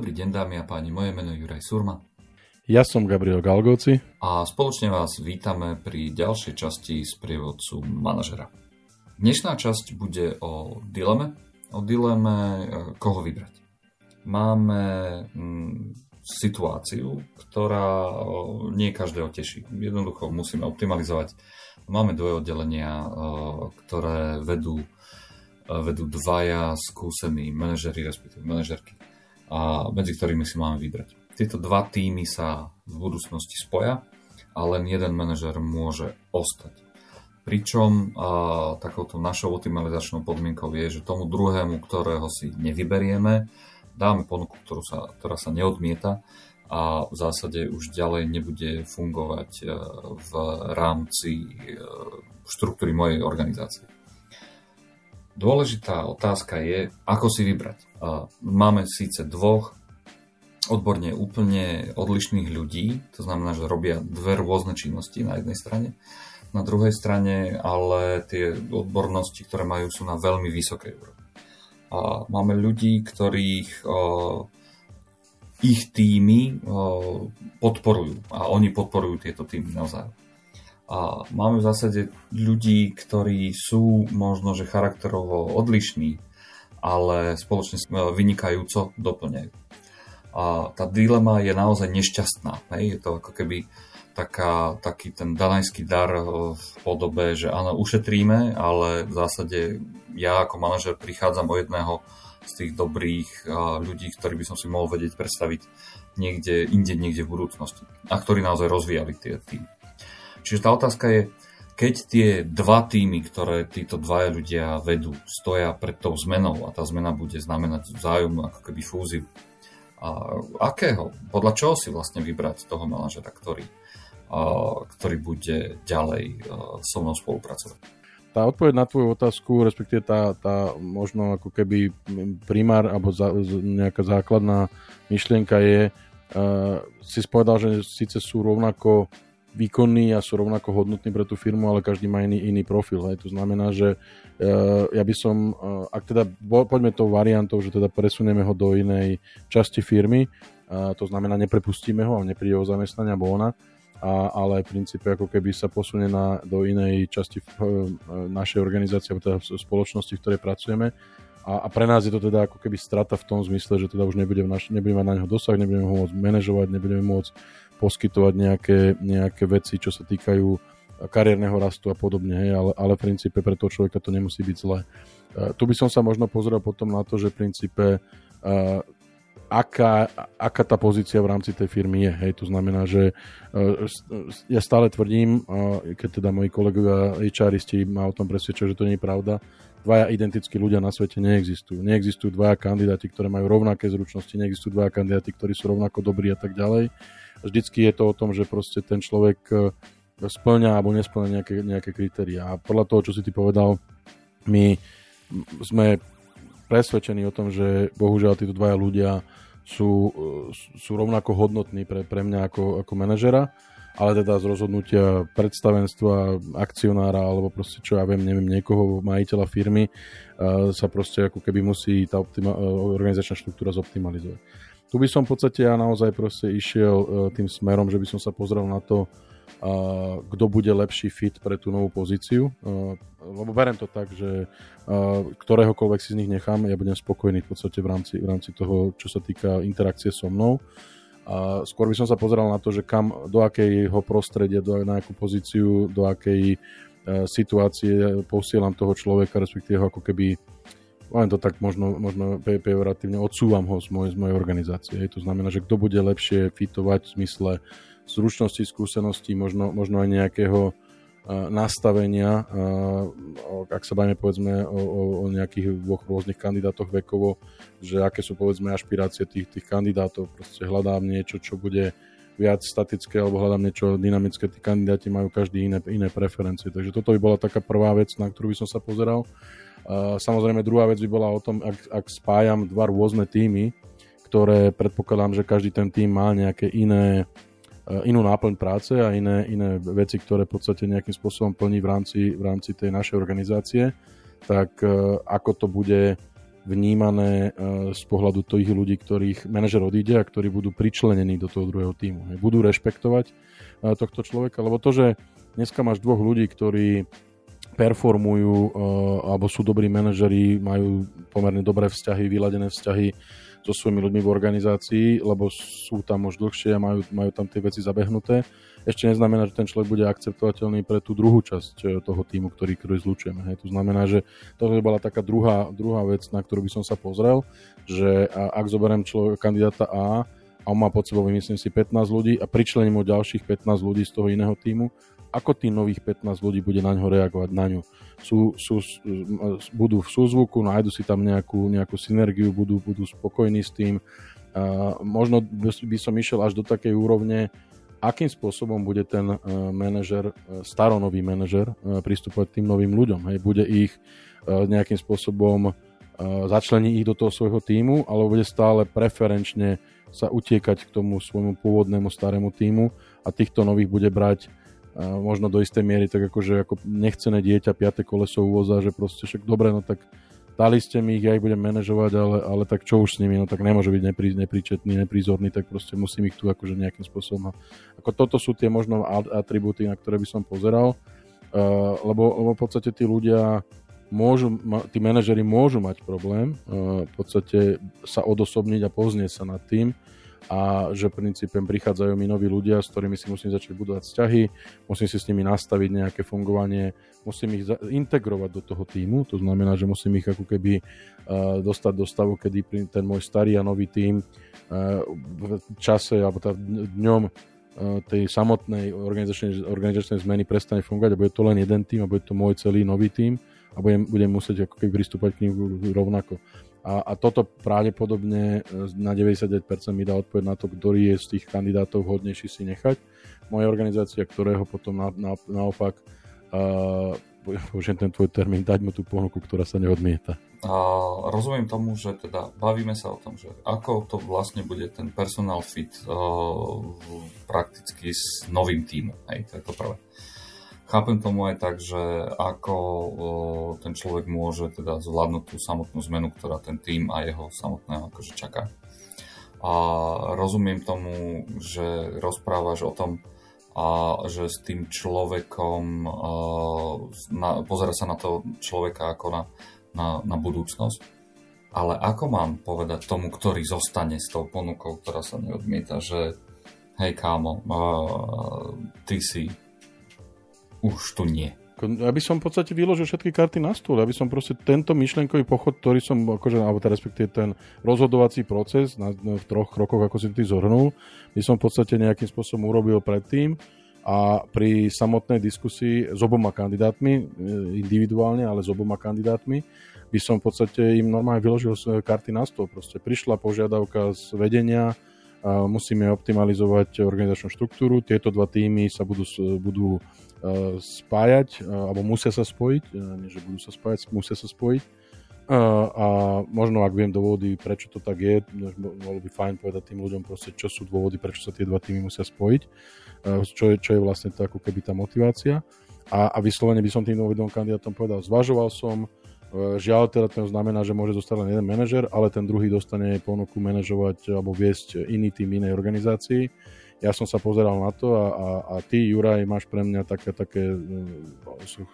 Dobrý deň dámy a páni, moje meno je Juraj Surma. Ja som Gabriel Galgoci. A spoločne vás vítame pri ďalšej časti z prievodcu manažera. Dnešná časť bude o dileme, o dileme, e, koho vybrať. Máme mm, situáciu, ktorá nie každého teší. Jednoducho musíme optimalizovať. Máme dvoje oddelenia, ktoré vedú, vedú dvaja skúsení manažery, respektíve manažerky a medzi ktorými si máme vybrať. Tieto dva týmy sa v budúcnosti spoja a len jeden manažer môže ostať. Pričom a, takouto našou optimalizačnou podmienkou je, že tomu druhému, ktorého si nevyberieme, dáme ponuku, ktorú sa, ktorá sa neodmieta a v zásade už ďalej nebude fungovať e, v rámci e, štruktúry mojej organizácie. Dôležitá otázka je, ako si vybrať. Máme síce dvoch odborne úplne odlišných ľudí, to znamená, že robia dve rôzne činnosti na jednej strane, na druhej strane ale tie odbornosti, ktoré majú, sú na veľmi vysokej úrovni. Máme ľudí, ktorých ich týmy podporujú a oni podporujú tieto týmy navzájom. A máme v zásade ľudí, ktorí sú možno, že charakterovo odlišní, ale spoločne vynikajúco doplňajú. A tá dilema je naozaj nešťastná. Hej? Je to ako keby taká, taký ten danajský dar v podobe, že áno, ušetríme, ale v zásade ja ako manažer prichádzam o jedného z tých dobrých ľudí, ktorí by som si mohol vedieť predstaviť niekde inde, niekde v budúcnosti. A ktorí naozaj rozvíjali tie týmy. Čiže tá otázka je, keď tie dva týmy, ktoré títo dvaja ľudia vedú, stoja pred tou zmenou a tá zmena bude znamenať vzájomnú ako keby fúziu, a akého, podľa čoho si vlastne vybrať toho manažera, ktorý, a, ktorý bude ďalej so mnou spolupracovať? Tá odpoveď na tvoju otázku, respektíve tá, tá možno ako keby primár alebo za, nejaká základná myšlienka je, uh, si spovedal, že síce sú rovnako výkonní a sú rovnako hodnotní pre tú firmu, ale každý má iný, iný profil. Hej. To znamená, že uh, ja by som, uh, ak teda poďme tou variantou, že teda presunieme ho do inej časti firmy, uh, to znamená neprepustíme ho a nepríde o zamestnania alebo ona, a, ale v princípe ako keby sa posunie na, do inej časti uh, našej organizácie, teda spoločnosti, v ktorej pracujeme, a, a pre nás je to teda ako keby strata v tom zmysle, že teda už nebude nebudeme mať na neho dosah, nebudeme ho môcť manažovať, nebudeme môcť poskytovať nejaké, nejaké veci, čo sa týkajú kariérneho rastu a podobne, hej, ale, ale v princípe pre toho človeka to nemusí byť zlé. Uh, tu by som sa možno pozrel potom na to, že v princípe uh, aká, aká tá pozícia v rámci tej firmy je. Hej. To znamená, že uh, ja stále tvrdím, keď teda moji kolegovia HRisti ma o tom presvedčia, že to nie je pravda, dvaja identickí ľudia na svete neexistujú. Neexistujú dvaja kandidáti, ktoré majú rovnaké zručnosti, neexistujú dvaja kandidáti, ktorí sú rovnako dobrí a tak ďalej vždycky je to o tom, že proste ten človek e, splňa alebo nesplňa nejaké, nejaké kritéria. A podľa toho, čo si ty povedal, my sme presvedčení o tom, že bohužiaľ títo dvaja ľudia sú, e, sú rovnako hodnotní pre, pre mňa ako, ako manažera, ale teda z rozhodnutia predstavenstva, akcionára alebo proste čo ja viem, neviem, niekoho, majiteľa firmy uh, sa proste ako keby musí tá optima- organizačná štruktúra zoptimalizovať. Tu by som v podstate ja naozaj proste išiel uh, tým smerom, že by som sa pozrel na to, kto bude lepší fit pre tú novú pozíciu. Lebo berem to tak, že ktoréhokoľvek si z nich nechám, ja budem spokojný v podstate v rámci, v rámci toho, čo sa týka interakcie so mnou. A skôr by som sa pozeral na to, že kam, do akého prostredia, do, na akú pozíciu, do akej uh, situácie posielam toho človeka, respektíve ho ako keby len to tak možno, možno pejoratívne odsúvam ho z mojej, z mojej organizácie. Hej. To znamená, že kto bude lepšie fitovať v zmysle zručnosti, skúseností, možno, možno aj nejakého nastavenia, ak sa bavíme povedzme o, o, nejakých dvoch rôznych kandidátoch vekovo, že aké sú povedzme ašpirácie tých, tých kandidátov, proste hľadám niečo, čo bude viac statické alebo hľadám niečo dynamické, tí kandidáti majú každý iné, iné preferencie. Takže toto by bola taká prvá vec, na ktorú by som sa pozeral. Samozrejme, druhá vec by bola o tom, ak, ak spájam dva rôzne týmy, ktoré predpokladám, že každý ten tým má nejaké iné, inú náplň práce a iné, iné veci, ktoré v podstate nejakým spôsobom plní v rámci, v rámci tej našej organizácie, tak e, ako to bude vnímané z pohľadu tých ľudí, ktorých manažer odíde a ktorí budú pričlenení do toho druhého týmu. Budú rešpektovať tohto človeka, lebo to, že dneska máš dvoch ľudí, ktorí performujú alebo sú dobrí manažeri, majú pomerne dobré vzťahy, vyladené vzťahy so svojimi ľuďmi v organizácii, lebo sú tam už dlhšie a majú, majú tam tie veci zabehnuté ešte neznamená, že ten človek bude akceptovateľný pre tú druhú časť e, toho týmu, ktorý, ktorý zlučujeme. Hej. To znamená, že to bola taká druhá, druhá vec, na ktorú by som sa pozrel, že ak zoberiem človek, kandidáta A a on má pod sebou, myslím si, 15 ľudí a pričlením o ďalších 15 ľudí z toho iného týmu, ako tých nových 15 ľudí bude na ňo reagovať, na ňu. Sú, sú, budú v súzvuku, nájdu si tam nejakú, nejakú synergiu, budú, budú spokojní s tým. Uh, možno by som išiel až do takej úrovne, akým spôsobom bude ten uh, manažer, uh, staronový manažer uh, pristupovať tým novým ľuďom. Hej, bude ich nejakým spôsobom začlení ich do toho svojho týmu, alebo bude stále preferenčne sa utiekať k tomu svojmu pôvodnému starému týmu a týchto nových bude brať možno do istej miery tak akože ako nechcené dieťa, piate koleso uvoza, že proste však dobre, no tak dali ste mi ich, ja ich budem manažovať, ale, ale tak čo už s nimi, no tak nemôže byť neprí, nepríčetný, neprízorný, tak proste musím ich tu akože nejakým spôsobom. No. Ako toto sú tie možno atributy, na ktoré by som pozeral, uh, lebo, lebo v podstate tí ľudia môžu, tí manažeri môžu mať problém uh, v podstate sa odosobniť a poznieť sa nad tým, a že princípem prichádzajú mi noví ľudia, s ktorými si musím začať budovať vzťahy, musím si s nimi nastaviť nejaké fungovanie, musím ich integrovať do toho týmu, to znamená, že musím ich ako keby uh, dostať do stavu, kedy ten môj starý a nový tým uh, v čase alebo tá dňom tej samotnej organizačnej, organizačnej zmeny prestane fungovať a bude to len jeden tým a bude to môj celý nový tým a budem, budem musieť ako keby pristúpať k ním rovnako. A, a toto pravdepodobne e, na 99% mi dá odpoveď na to, ktorý je z tých kandidátov vhodnejší si nechať. Moja organizácia, ktorého potom na, na, naopak uh, ten tvoj termín, dať mu tú ponuku, ktorá sa neodmieta. A rozumiem tomu, že teda bavíme sa o tom, že ako to vlastne bude ten personal fit uh, prakticky s novým tímom. Hej, to je to prvé. Chápem tomu aj tak, že ako ten človek môže teda zvládnuť tú samotnú zmenu, ktorá ten tým a jeho samotného akože čaká. A rozumiem tomu, že rozprávaš o tom, a že s tým človekom na, pozera sa na to človeka ako na, na, na budúcnosť. Ale ako mám povedať tomu, ktorý zostane s tou ponukou, ktorá sa neodmieta, že hej kámo, ty si už tu nie. Aby som v podstate vyložil všetky karty na stôl, aby som proste tento myšlenkový pochod, ktorý som, akože, alebo teda respektíve ten rozhodovací proces na, v troch krokoch, ako si ty zhrnul, by som v podstate nejakým spôsobom urobil predtým a pri samotnej diskusii s oboma kandidátmi, e, individuálne, ale s oboma kandidátmi, by som v podstate im normálne vyložil karty na stôl. Proste prišla požiadavka z vedenia, musíme optimalizovať organizačnú štruktúru, tieto dva týmy sa budú, budú Eh, spájať, eh, alebo musia sa spojiť, eh, nie že budú sa spájať, musia sa spojiť. A možno ak viem dôvody, prečo to tak je, bolo by fajn povedať tým ľuďom proste, čo sú dôvody, prečo sa tie dva týmy musia spojiť, čo je, čo je vlastne to ako keby tá motivácia. A, a vyslovene by som tým dôvodom kandidátom povedal, zvažoval som, Žiaľ, teda to znamená, že môže dostať len jeden manažer, ale ten druhý dostane ponuku manažovať alebo viesť iný tým inej organizácii ja som sa pozeral na to a, a, a ty, Juraj, máš pre mňa také, také e,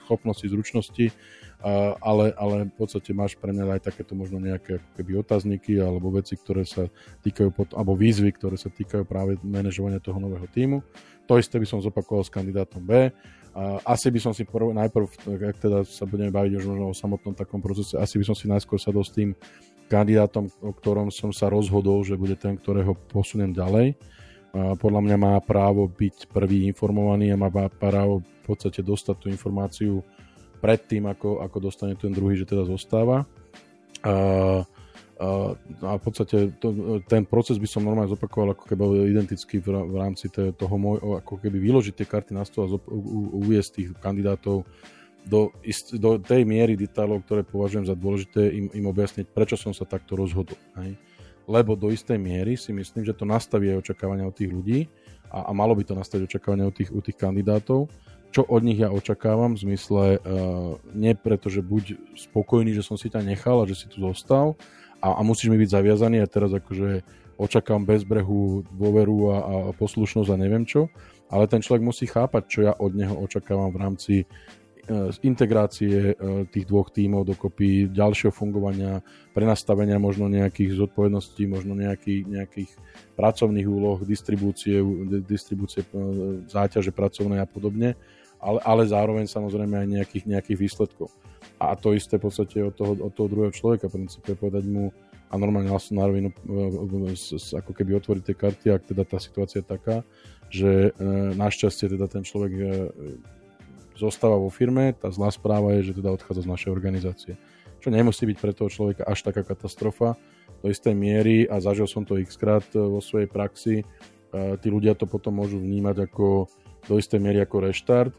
schopnosti, zručnosti, a, ale, ale v podstate máš pre mňa aj takéto možno nejaké keby otázniky alebo veci, ktoré sa týkajú, pot, alebo výzvy, ktoré sa týkajú práve manažovania toho nového týmu. To isté by som zopakoval s kandidátom B. A asi by som si prv, najprv, ak teda sa budeme baviť už možno o samotnom takom procese, asi by som si najskôr sadol s tým kandidátom, o ktorom som sa rozhodol, že bude ten, ktorého posuniem ďalej podľa mňa má právo byť prvý informovaný a má právo v podstate dostať tú informáciu pred tým, ako, ako dostane ten druhý, že teda zostáva. A, a, v podstate to, ten proces by som normálne zopakoval ako keby identicky v, rámci toho môj, ako keby vyložiť tie karty na stôl a uviesť tých kandidátov do, ist, do tej miery detailov, ktoré považujem za dôležité, im, im objasniť, prečo som sa takto rozhodol. Hej lebo do istej miery si myslím, že to nastaví aj očakávania od tých ľudí a, a malo by to nastaviť očakávania od tých, od tých kandidátov, čo od nich ja očakávam, v zmysle uh, nie preto, že buď spokojný, že som si ťa nechal a že si tu zostal a, a musíš mi byť zaviazaný a teraz akože očakám bez brehu dôveru a, a poslušnosť a neviem čo, ale ten človek musí chápať, čo ja od neho očakávam v rámci uh, integrácie uh, tých dvoch tímov dokopy, ďalšieho fungovania, prenastavenia možno nejakých zodpovedností, možno nejaký, nejakých pracovných úloh, distribúcie, distribúcie záťaže pracovnej a podobne ale, ale zároveň samozrejme aj nejakých, nejakých výsledkov. A to isté v podstate od toho, od toho druhého človeka, v princípe povedať mu a normálne vlastne na rovinu ako keby otvoriť tie karty, ak teda tá situácia je taká, že e, našťastie teda ten človek e, zostáva vo firme, tá zlá správa je, že teda odchádza z našej organizácie. Čo nemusí byť pre toho človeka až taká katastrofa do istej miery a zažil som to x krát e, vo svojej praxi. Tí ľudia to potom môžu vnímať ako do istej miery ako reštart.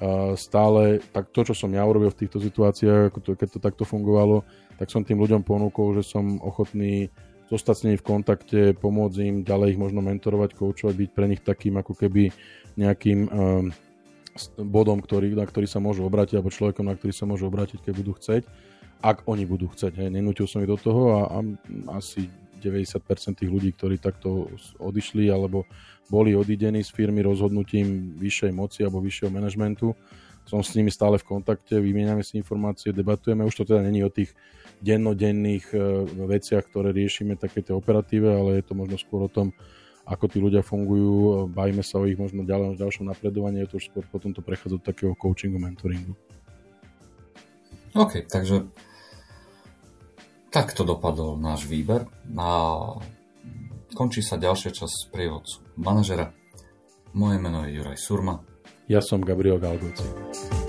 A stále tak to, čo som ja urobil v týchto situáciách, keď to takto fungovalo, tak som tým ľuďom ponúkol, že som ochotný zostať s nimi v kontakte, pomôcť im, ďalej ich možno mentorovať, koučovať, byť pre nich takým ako keby nejakým um, bodom, ktorý, na ktorý sa môžu obrátiť, alebo človekom, na ktorý sa môžu obrátiť, keď budú chcieť, ak oni budú chcieť. Hej. Nenútil som ich do toho a, a asi 90% tých ľudí, ktorí takto odišli alebo boli odidení z firmy rozhodnutím vyššej moci alebo vyššieho manažmentu. Som s nimi stále v kontakte, vymieňame si informácie, debatujeme. Už to teda není o tých dennodenných e, veciach, ktoré riešime, také tie operatíve, ale je to možno skôr o tom, ako tí ľudia fungujú, bajíme sa o ich možno ďalej, ďalšom napredovaní, je to už skôr potom to prechádza do takého coachingu, mentoringu. OK, takže Takto dopadol náš výber a končí sa ďalšia časť prievodcu manažera. Moje meno je Juraj Surma. Ja som Gabriel Galgoci.